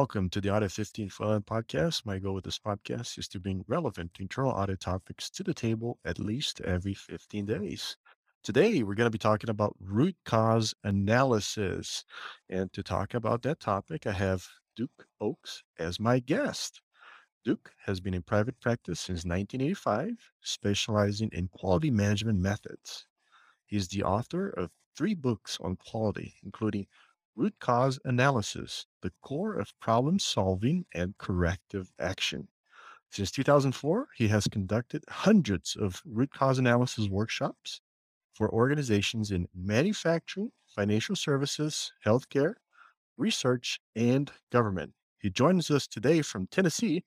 Welcome to the Audit 15 Fun podcast. My goal with this podcast is to bring relevant internal audit topics to the table at least every 15 days. Today, we're going to be talking about root cause analysis. And to talk about that topic, I have Duke Okes as my guest. Duke has been in private practice since 1985, specializing in quality management methods. He's the author of three books on quality, including root cause analysis, the core of problem solving and corrective action. Since 2004, he has conducted hundreds of root cause analysis workshops for organizations in manufacturing, financial services, healthcare, research, and government. He joins us today from Tennessee,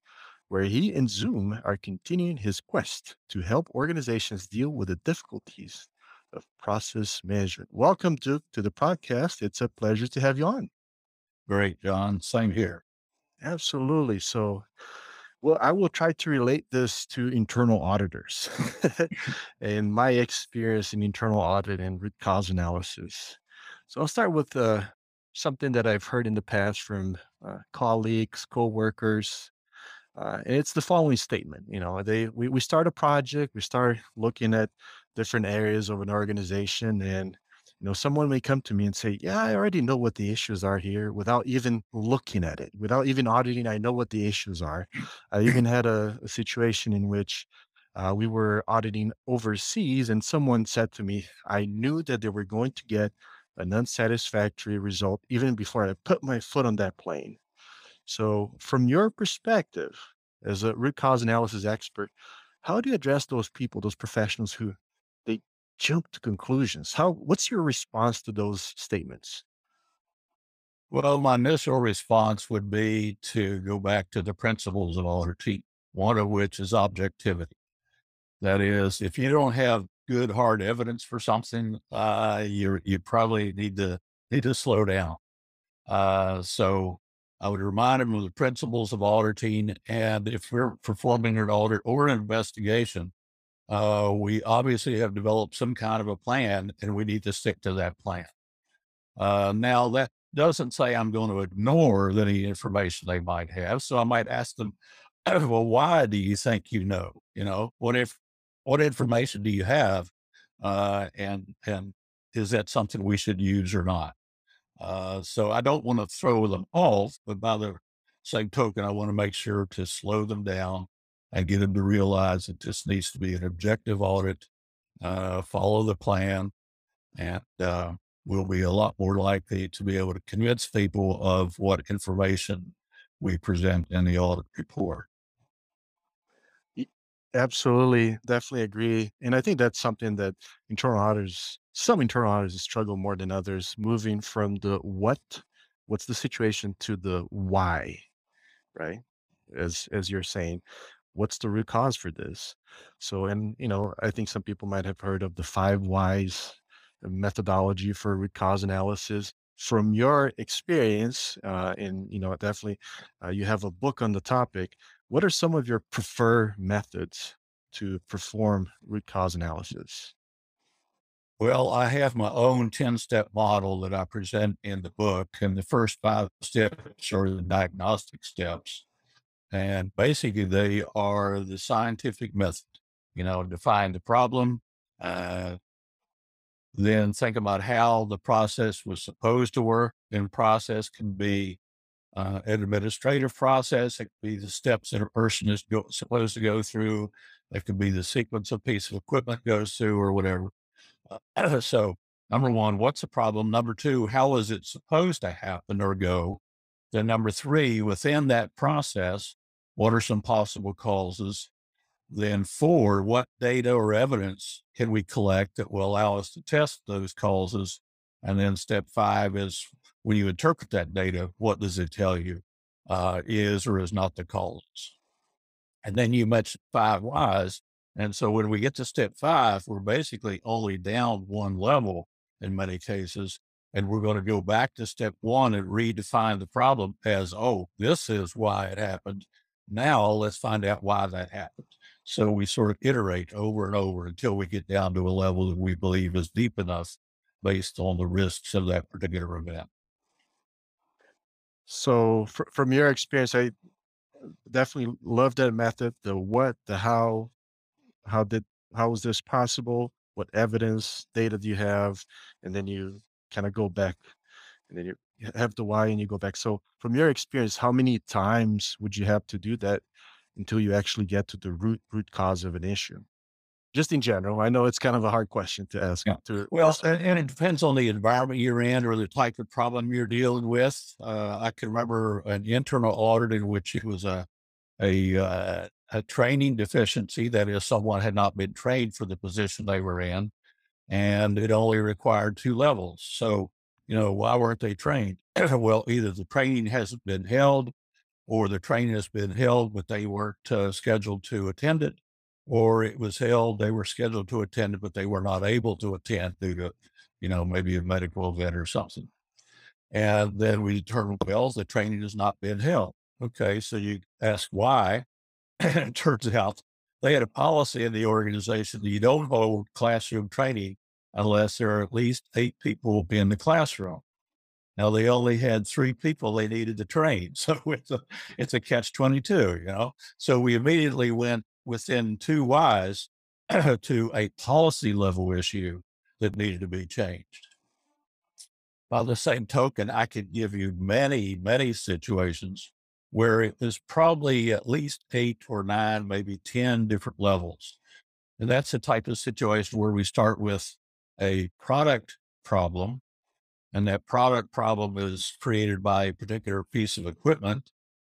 where he and Zoom are continuing his quest to help organizations deal with the difficulties of process management. Welcome, Duke, to the podcast. It's a pleasure to have you on. Great, John. Same here. Absolutely. So, well, I will try to relate this to internal auditors and my experience in internal audit and root cause analysis. So, I'll start with uh, something that I've heard in the past from uh, colleagues, coworkers, uh, and it's the following statement. You know, they we, we start a project, we start looking at different areas of an organization, and you know, someone may come to me and say, "Yeah, I already know what the issues are here," without even looking at it, without even auditing. I know what the issues are. I even had a, a situation in which uh, we were auditing overseas, and someone said to me, "I knew that they were going to get an unsatisfactory result even before I put my foot on that plane." So, from your perspective as a root cause analysis expert, how do you address those people, those professionals who they jump to conclusions? How what's your response to those statements? Well, my initial response would be to go back to the principles of auditing, one of which is objectivity. That is, if you don't have good hard evidence for something, uh, you you probably need to need to slow down. Uh, so I would remind them of the principles of auditing. And if we're performing an audit or an investigation, uh, we obviously have developed some kind of a plan and we need to stick to that plan. Uh, now, that doesn't say I'm going to ignore any information they might have. So I might ask them, well, why do you think you know? You know, what if, what information do you have? Uh, and, and is that something we should use or not? Uh, so I don't want to throw them off, but by the same token, I want to make sure to slow them down and get them to realize that this needs to be an objective audit, uh, follow the plan, and uh, we'll be a lot more likely to be able to convince people of what information we present in the audit report. Absolutely, definitely agree. And I think that's something that internal auditors, some internal auditors struggle more than others, moving from the what, what's the situation to the why, right? As as you're saying, what's the root cause for this? So, and you know, I think some people might have heard of the five whys methodology for root cause analysis. From your experience, uh, and you know, definitely, uh, you have a book on the topic what are some of your preferred methods to perform root cause analysis? Well, I have my own 10 step model that I present in the book. And the first five steps are the diagnostic steps. And basically, they are the scientific method, you know, define the problem, uh, then think about how the process was supposed to work. And process can be uh, an administrative process. It could be the steps that a person is go, supposed to go through. It could be the sequence a piece of equipment goes through or whatever. Uh, so, number one, what's the problem? Number two, how is it supposed to happen or go? Then, number three, within that process, what are some possible causes? Then, four, what data or evidence can we collect that will allow us to test those causes? And then, step five is when you interpret that data, what does it tell you uh, is or is not the cause? And then you mentioned five whys. And so when we get to step five, we're basically only down one level in many cases. And we're going to go back to step one and redefine the problem as, oh, this is why it happened. Now let's find out why that happened. So we sort of iterate over and over until we get down to a level that we believe is deep enough based on the risks of that particular event. So, fr- from your experience, I definitely love that method. The what, the how, how did, how was this possible? What evidence, data do you have? And then you kind of go back and then you have the why and you go back. So, from your experience, how many times would you have to do that until you actually get to the root root cause of an issue? Just in general, I know it's kind of a hard question to ask Yeah. to Well, and, and it depends on the environment you're in or the type of problem you're dealing with. Uh, I can remember an internal audit in which it was a a uh, a training deficiency. That is, someone had not been trained for the position they were in, and it only required two levels. So, you know, why weren't they trained? well, either the training hasn't been held, or the training has been held, but they weren't uh, scheduled to attend it, or it was held, they were scheduled to attend it, but they were not able to attend due to, you know, maybe a medical event or something. And then we determined, well, the training has not been held. Okay, so you ask why. And it turns out they had a policy in the organization that you don't hold classroom training unless there are at least eight people will be in the classroom. Now they only had three people they needed to train. So it's a it's a catch 22, you know. So we immediately went within two whys to a policy level issue that needed to be changed. By the same token, I could give you many, many situations where it was probably at least eight or nine, maybe 10 different levels. And that's the type of situation where we start with a product problem and that product problem is created by a particular piece of equipment.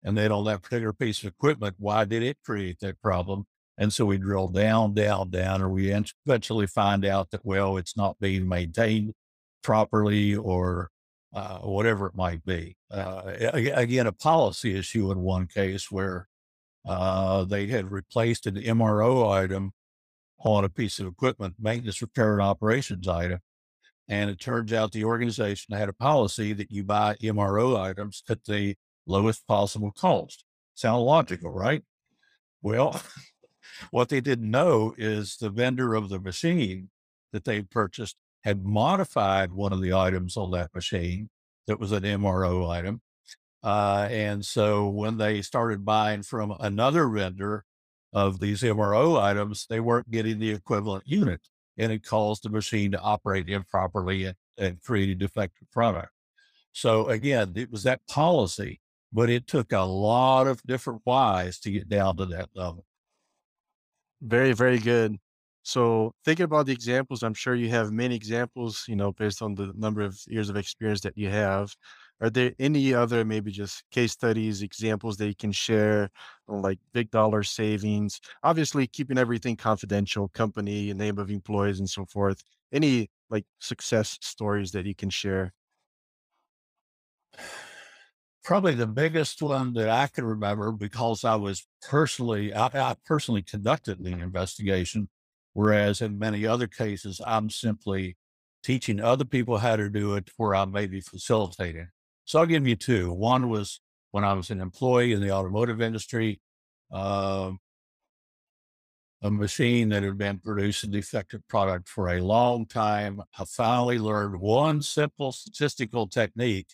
And then on that particular piece of equipment, why did it create that problem? And so we drill down, down, down, or we eventually find out that, well, it's not being maintained properly or uh, whatever it might be. Uh, again, a policy issue in one case where uh, they had replaced an MRO item on a piece of equipment, maintenance, repair, and operations item. And it turns out the organization had a policy that you buy MRO items at the lowest possible cost. Sound logical, right? Well, what they didn't know is the vendor of the machine that they purchased had modified one of the items on that machine that was an MRO item. Uh, and so when they started buying from another vendor of these MRO items, they weren't getting the equivalent unit and it caused the machine to operate improperly and, and create defective product. So again, it was that policy, but it took a lot of different whys to get down to that level. Very, very good. So thinking about the examples, I'm sure you have many examples, you know, based on the number of years of experience that you have. Are there any other maybe just case studies, examples that you can share like big dollar savings? Obviously, keeping everything confidential, company, name of employees, and so forth. Any like success stories that you can share? Probably the biggest one that I can remember because I was personally, I, I personally conducted the investigation, whereas in many other cases, I'm simply teaching other people how to do it where I may be facilitating. So I'll give you two. One was when I was an employee in the automotive industry, um, a machine that had been producing defective product for a long time. I finally learned one simple statistical technique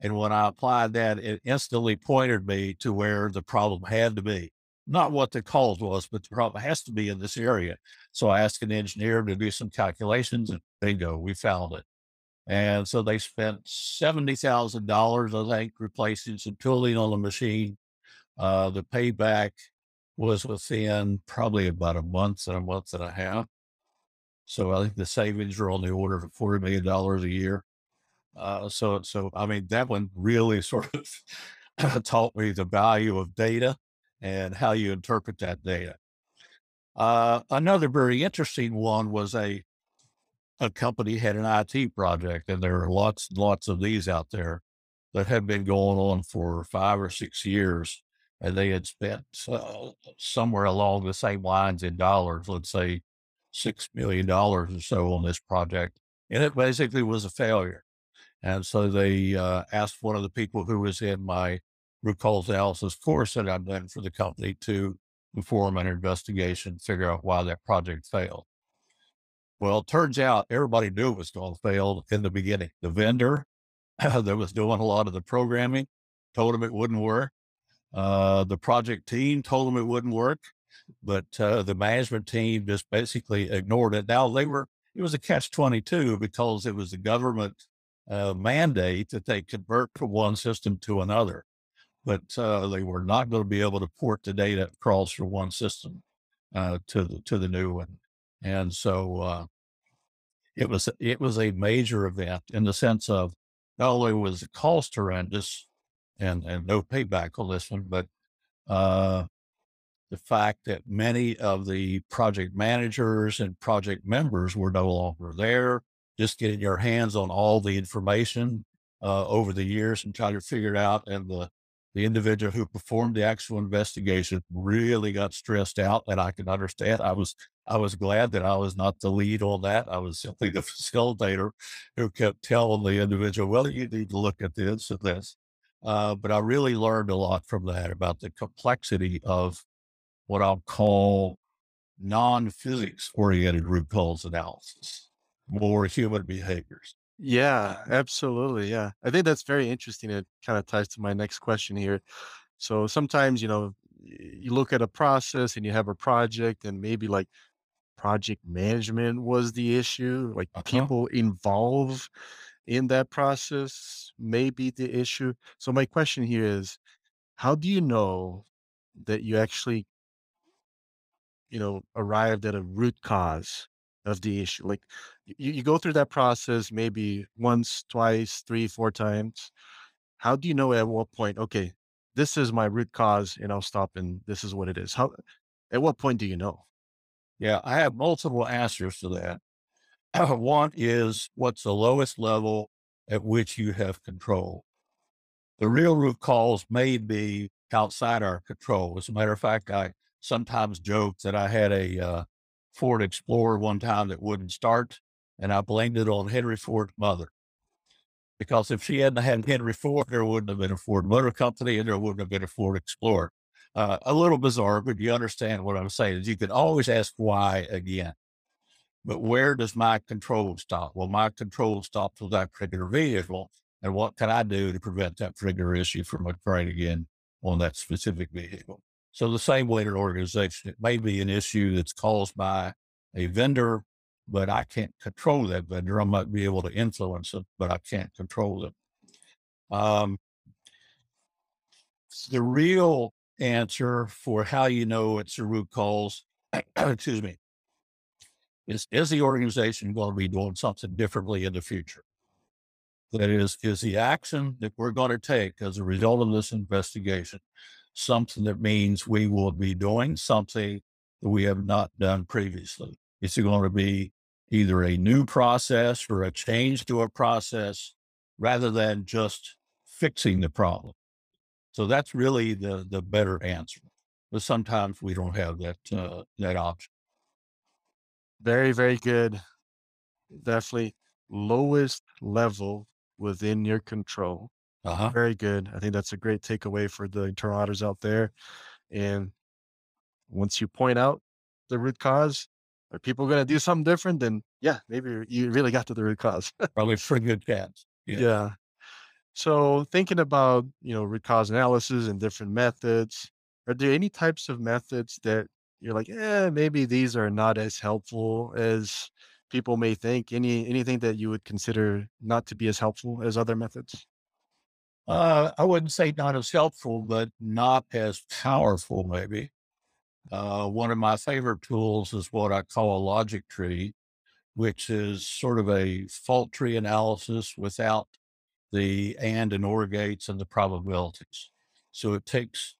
and when I applied that, it instantly pointed me to where the problem had to be. Not what the cause was, but the problem has to be in this area. So I asked an engineer to do some calculations and bingo, we found it. And so they spent $70,000, I think, replacing some tooling on the machine. Uh, the payback was within probably about a month and a month and a half. So I think the savings are on the order of $40 million a year. Uh, so, so I mean, that one really sort of taught me the value of data and how you interpret that data. Uh, another very interesting one was a a company had an IT project, and there are lots and lots of these out there that have been going on for five or six years, and they had spent uh, somewhere along the same lines in dollars, let's say six million dollars or so on this project, and it basically was a failure. And so they uh, asked one of the people who was in my root cause analysis course that I've done for the company to perform an investigation, figure out why that project failed. Well, it turns out everybody knew it was going to fail in the beginning. The vendor that was doing a lot of the programming told them it wouldn't work. Uh, the project team told them it wouldn't work, but uh, the management team just basically ignored it. Now they were it was a catch twenty two because it was a government uh, mandate that they convert from one system to another, but uh, they were not going to be able to port the data across from one system uh, to the to the new one, and so uh, it was it was a major event in the sense of not only was the cost horrendous and and no payback on this one, but uh, the fact that many of the project managers and project members were no longer there, just getting your hands on all the information uh, over the years and trying to figure it out. And the the individual who performed the actual investigation really got stressed out, and I can understand. I was I was glad that I was not the lead on that. I was simply the facilitator who kept telling the individual, "Well, you need to look at this and this." Uh, but I really learned a lot from that about the complexity of what I'll call non-physics oriented root cause analysis, more human behaviors. Yeah, absolutely. Yeah. I think that's very interesting. It kind of ties to my next question here. So sometimes, you know, you look at a process and you have a project and maybe like project management was the issue, like Uh-huh. people involved in that process may be the issue. So my question here is, how do you know that you actually, you know, arrived at a root cause of the issue? Like you, you go through that process maybe once, twice, three, four times. How do you know at what point, okay, this is my root cause and I'll stop and this is what it is? How at what point do you know? Yeah, I have multiple answers to that. One is what's the lowest level at which you have control. The real root cause may be outside our control. As a matter of fact, I sometimes joke that I had a uh, Ford Explorer one time that wouldn't start, and I blamed it on Henry Ford's mother. Because if she hadn't had Henry Ford, there wouldn't have been a Ford Motor Company and there wouldn't have been a Ford Explorer. Uh, a little bizarre, but you understand what I'm saying. Is you can always ask why again. But where does my control stop? Well, my control stops with that particular vehicle. And what can I do to prevent that particular issue from occurring again on that specific vehicle? So the same way in an organization, it may be an issue that's caused by a vendor, but I can't control that vendor. I might be able to influence it, but I can't control them. Um, the real answer for how you know it's a root cause, excuse me, is is the organization going to be doing something differently in the future? That is, is the action that we're going to take as a result of this investigation something that means we will be doing something that we have not done previously? Is it going to be either a new process or a change to a process rather than just fixing the problem? So that's really the the better answer. But sometimes we don't have that uh, that option. Very, very good. Definitely lowest level within your control. Uh huh. Very good. I think that's a great takeaway for the internal auditors out there. And once you point out the root cause, are people going to do something different? Then yeah, maybe you really got to the root cause. Probably for a good chance. Yeah. yeah. So thinking about, you know, root cause analysis and different methods, are there any types of methods that you're like, eh, maybe these are not as helpful as people may think? Any anything that you would consider not to be as helpful as other methods? Uh, I wouldn't say not as helpful, but not as powerful, maybe. Uh, one of my favorite tools is what I call a logic tree, which is sort of a fault tree analysis without the and and or gates and the probabilities. So it takes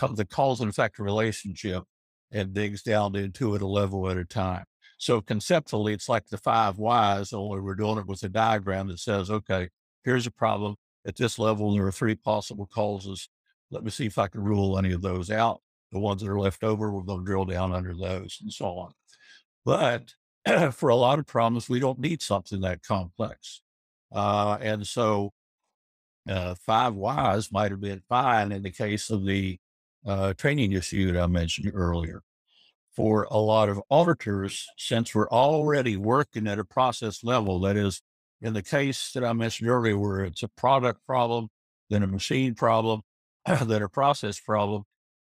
the cause and effect relationship and digs down into it a level at a time. So conceptually, it's like the five whys, only we're doing it with a diagram that says, okay, here's a problem. At this level, there are three possible causes. Let me see if I can rule any of those out. The ones that are left over, we're going to drill down under those and so on. But for a lot of problems, we don't need something that complex. Uh, and so uh, five whys might have been fine in the case of the uh, training issue that I mentioned earlier. For a lot of auditors, since we're already working at a process level, that is, in the case that I mentioned earlier, where it's a product problem than a machine problem, than a process problem.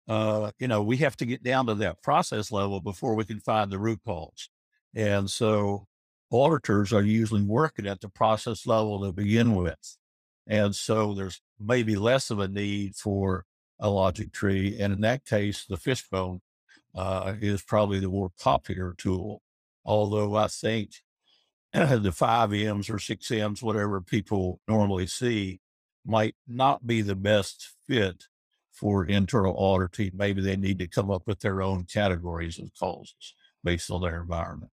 Uh, you know, we have to get down to that process level before we can find the root cause. And so auditors are usually working at the process level to begin with. And so there's maybe less of a need for a logic tree. And in that case, the fishbone uh, is probably the more popular tool. Although I think the five M's or six M's, whatever people normally see, might not be the best fit for internal auditing. Maybe they need to come up with their own categories of causes based on their environment.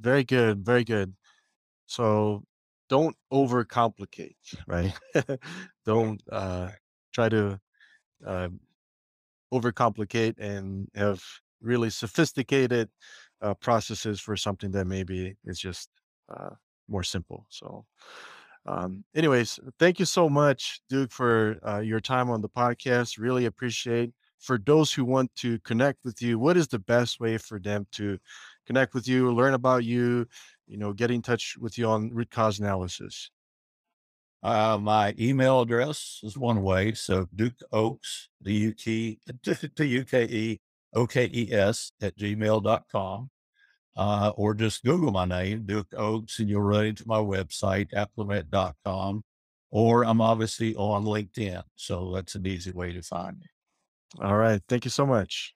Very good. Very good. So don't overcomplicate, right? don't uh, try to uh, overcomplicate and have really sophisticated uh, processes for something that maybe is just uh, more simple. So, um, anyways, thank you so much, Duke, for uh, your time on the podcast. Really appreciate. For those who want to connect with you, what is the best way for them to connect with you, learn about you, you know, get in touch with you on root cause analysis? Uh, my email address is one way. So Duke Okes, D U K D U K E O K E S at gmail.com. Uh, or just Google my name, Duke Okes, and you'll run into my website, aplomet.com. Or I'm obviously on LinkedIn. So that's an easy way to find me. All right. Thank you so much.